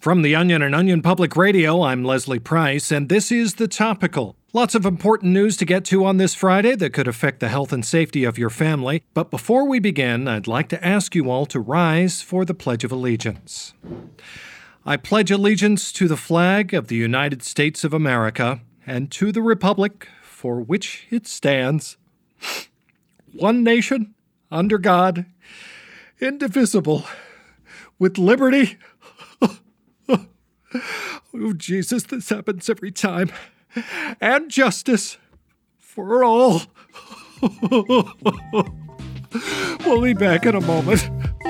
From The Onion and Onion Public Radio, I'm Leslie Price, and this is The Topical. Lots of important news to get to on this Friday that could affect the health and safety of your family. But before we begin, I'd like to ask you all to rise for the Pledge of Allegiance. I pledge allegiance to the flag of the United States of America and to the Republic for which it stands, one nation, under God, indivisible, with liberty Oh, Jesus, this happens every time. And justice for all. we'll be back in a moment.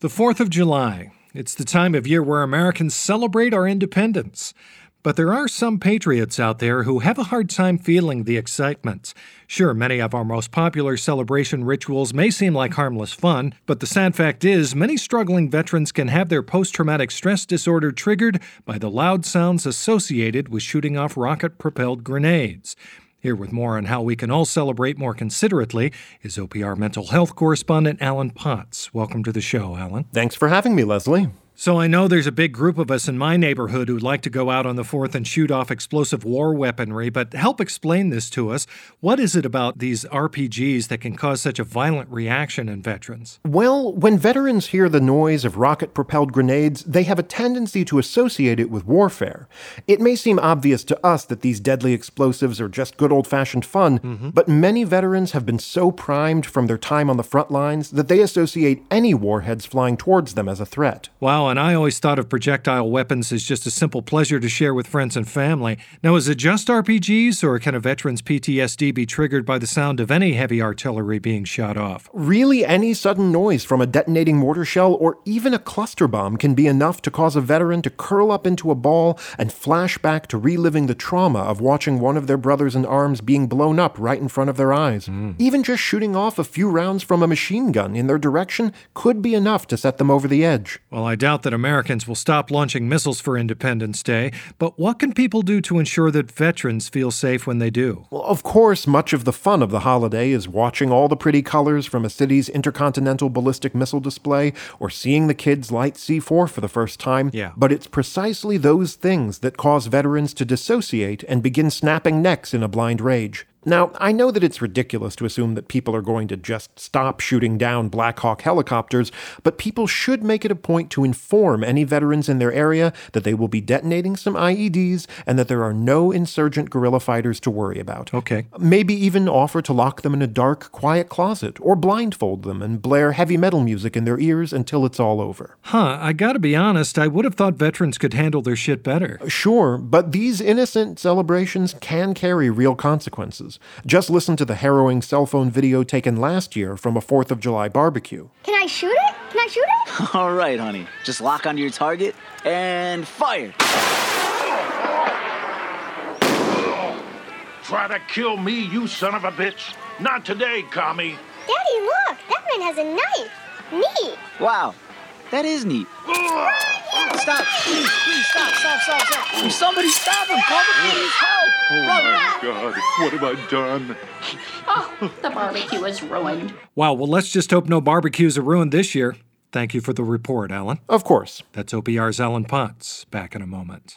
the 4th of July. It's the time of year where Americans celebrate our independence. But there are some patriots out there who have a hard time feeling the excitement. Sure, many of our most popular celebration rituals may seem like harmless fun, but the sad fact is, many struggling veterans can have their post traumatic stress disorder triggered by the loud sounds associated with shooting off rocket propelled grenades. Here with more on how we can all celebrate more considerately is OPR mental health correspondent Alan Potts. Welcome to the show, Alan. Thanks for having me, Leslie. So I know there's a big group of us in my neighborhood who'd like to go out on the 4th and shoot off explosive war weaponry, but help explain this to us. What is it about these RPGs that can cause such a violent reaction in veterans? Well, when veterans hear the noise of rocket propelled grenades, they have a tendency to associate it with warfare. It may seem obvious to us that these deadly explosives are just good old fashioned fun, mm-hmm. but many veterans have been so primed from their time on the front lines that they associate any warheads flying towards them as a threat. Wow, and I always thought of projectile weapons as just a simple pleasure to share with friends and family. Now, is it just RPGs, or can a veteran's PTSD be triggered by the sound of any heavy artillery being shot off? Really, any sudden noise from a detonating mortar shell or even a cluster bomb can be enough to cause a veteran to curl up into a ball and flash back to reliving the trauma of watching one of their brothers in arms being blown up right in front of their eyes. Mm. Even just shooting off a few rounds from a machine gun in their direction could be enough to set them over the edge. Well, I doubt that Americans will stop launching missiles for Independence Day, but what can people do to ensure that veterans feel safe when they do? Well, of course, much of the fun of the holiday is watching all the pretty colors from a city's intercontinental ballistic missile display or seeing the kids light C4 for the first time. Yeah. But it's precisely those things that cause veterans to dissociate and begin snapping necks in a blind rage. Now, I know that it's ridiculous to assume that people are going to just stop shooting down Black Hawk helicopters, but people should make it a point to inform any veterans in their area that they will be detonating some IEDs and that there are no insurgent guerrilla fighters to worry about. Okay. Maybe even offer to lock them in a dark, quiet closet or blindfold them and blare heavy metal music in their ears until it's all over. Huh, I gotta be honest, I would have thought veterans could handle their shit better. Sure, but these innocent celebrations can carry real consequences. Just listen to the harrowing cell phone video taken last year from a 4th of July barbecue. Can I shoot it? Can I shoot it? All right, honey. Just lock onto your target and fire. Try to kill me, you son of a bitch. Not today, commie. Daddy, look. That man has a knife. Neat. Wow. That is neat. Stop. Please, please, stop, stop, stop, stop. Somebody stop him. Call the police. Help. Oh, my God. What have I done? Oh, the barbecue is ruined. Wow, well, let's just hope no barbecues are ruined this year. Thank you for the report, Alan. Of course. That's OPR's Alan Potts. Back in a moment.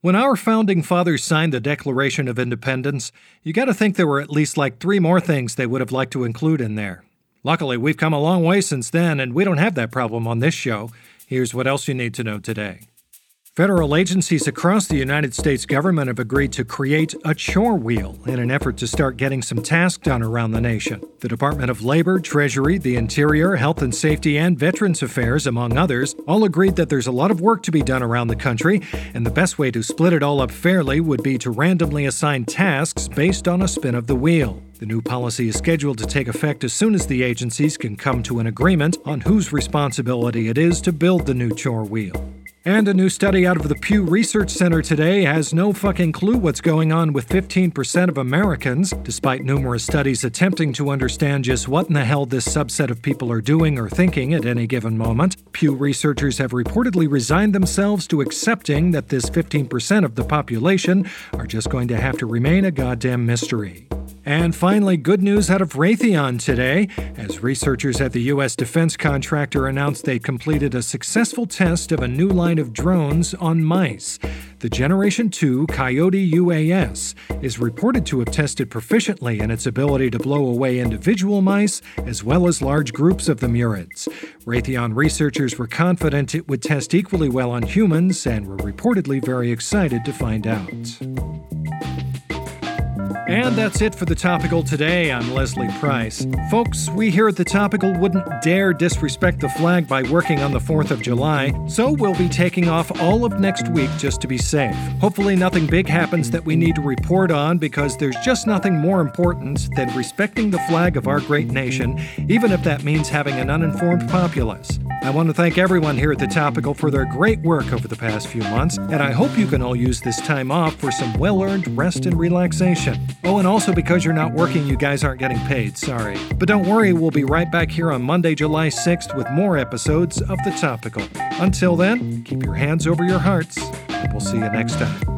When our founding fathers signed the Declaration of Independence, you got to think there were at least like three more things they would have liked to include in there. Luckily, we've come a long way since then, and we don't have that problem on this show. Here's what else you need to know today. Federal agencies across the United States government have agreed to create a chore wheel in an effort to start getting some tasks done around the nation. The Department of Labor, Treasury, the Interior, Health and Safety, and Veterans Affairs, among others, all agreed that there's a lot of work to be done around the country, and the best way to split it all up fairly would be to randomly assign tasks based on a spin of the wheel. The new policy is scheduled to take effect as soon as the agencies can come to an agreement on whose responsibility it is to build the new chore wheel. And a new study out of the Pew Research Center today has no fucking clue what's going on with 15% of Americans, despite numerous studies attempting to understand just what in the hell this subset of people are doing or thinking at any given moment. Pew researchers have reportedly resigned themselves to accepting that this 15% of the population are just going to have to remain a goddamn mystery. And finally, good news out of Raytheon today, as researchers at the U.S. defense contractor announced they completed a successful test of a new line of drones on mice. The Generation 2 Coyote UAS is reported to have tested proficiently in its ability to blow away individual mice as well as large groups of the murids. Raytheon researchers were confident it would test equally well on humans and were reportedly very excited to find out. And that's it for the topical today. I'm Leslie Price. Folks, we here at the topical wouldn't dare disrespect the flag by working on the 4th of July, so we'll be taking off all of next week just to be safe. Hopefully, nothing big happens that we need to report on because there's just nothing more important than respecting the flag of our great nation, even if that means having an uninformed populace. I want to thank everyone here at the Topical for their great work over the past few months, and I hope you can all use this time off for some well earned rest and relaxation. Oh, and also because you're not working, you guys aren't getting paid, sorry. But don't worry, we'll be right back here on Monday, July 6th with more episodes of The Topical. Until then, keep your hands over your hearts, and we'll see you next time.